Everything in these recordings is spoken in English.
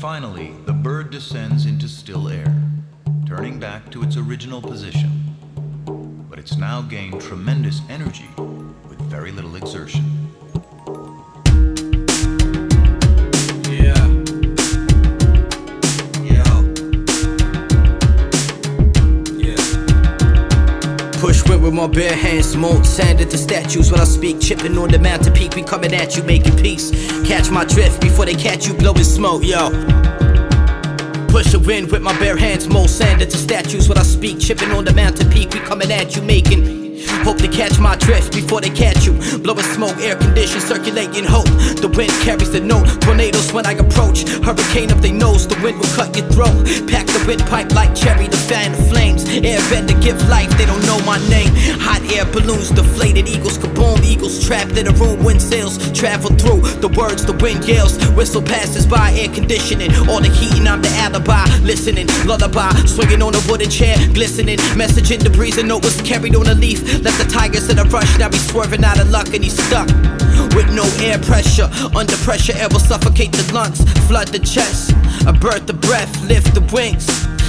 finally, the bird descends into still air, turning back to its original position. But it's now gained tremendous energy with very little exertion. Push wind with my bare hands, mold sand into statues when I speak. Chipping on the mountain peak, we coming at you, making peace. Catch my drift before they catch you, blowing smoke, yo. Push the wind with my bare hands, mold sand into statues when I speak. Chipping on the mountain peak, we coming at you, making. Hope to catch my drift before they catch you. Blowing smoke, air conditioned, circulating hope. The wind carries the note. Tornadoes when I approach. Hurricane up they nose, the wind will cut your throat. Pack the windpipe like cherry, the fan of flames. Airbender give life, they don't know my name. Hot air balloons, deflated eagles, kaboom, eagles trapped in a room. Wind sails travel through the words, the wind yells. Whistle passes by, air conditioning. All the heating, I'm the alibi. Listening, lullaby, swinging on a wooden chair, glistening. Message in the breeze, a note was carried on a leaf. Let the tigers in a rush, now he's swerving out of luck and he's stuck. With no air pressure, under pressure, air will suffocate the lungs, flood the chest. A birth the breath, lift the wings.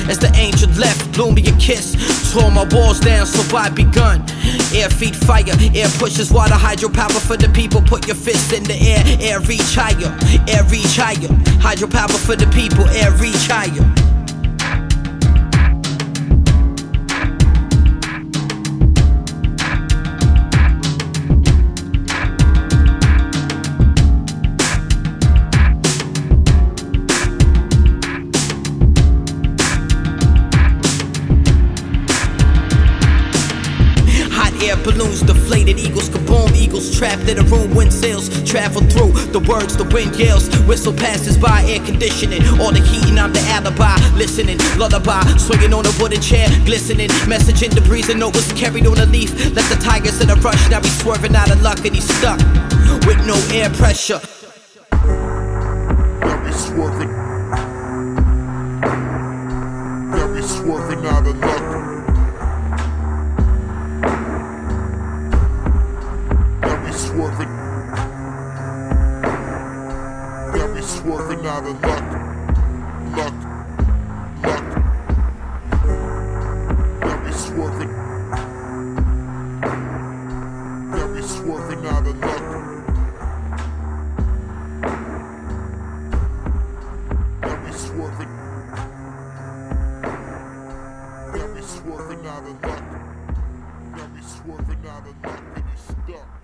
As the angel left, blew me a kiss. Tore my walls down, so I begun. Air feed fire, air pushes water, hydropower for the people. Put your fist in the air, air reach higher, air reach higher. Hydropower for the people, air reach higher. Air balloons, deflated eagles, kaboom, eagles trapped in a room. Wind sails travel through the words, the wind yells. Whistle passes by, air conditioning. All the heating, I'm the alibi. Listening, lullaby, swinging on a wooden chair, glistening. Message in the breeze, a note was carried on a leaf. Let the tigers in a rush, now he's swerving out of luck and he's stuck with no air pressure. Swerving. Now we swerving out of luck. swerving. Got me swerving out of luck. Luck. Luck. Got me swerving. Got me swerving out of luck. Got me swerving. Got me swerving out of luck. Got me swerving out of luck and you stuck.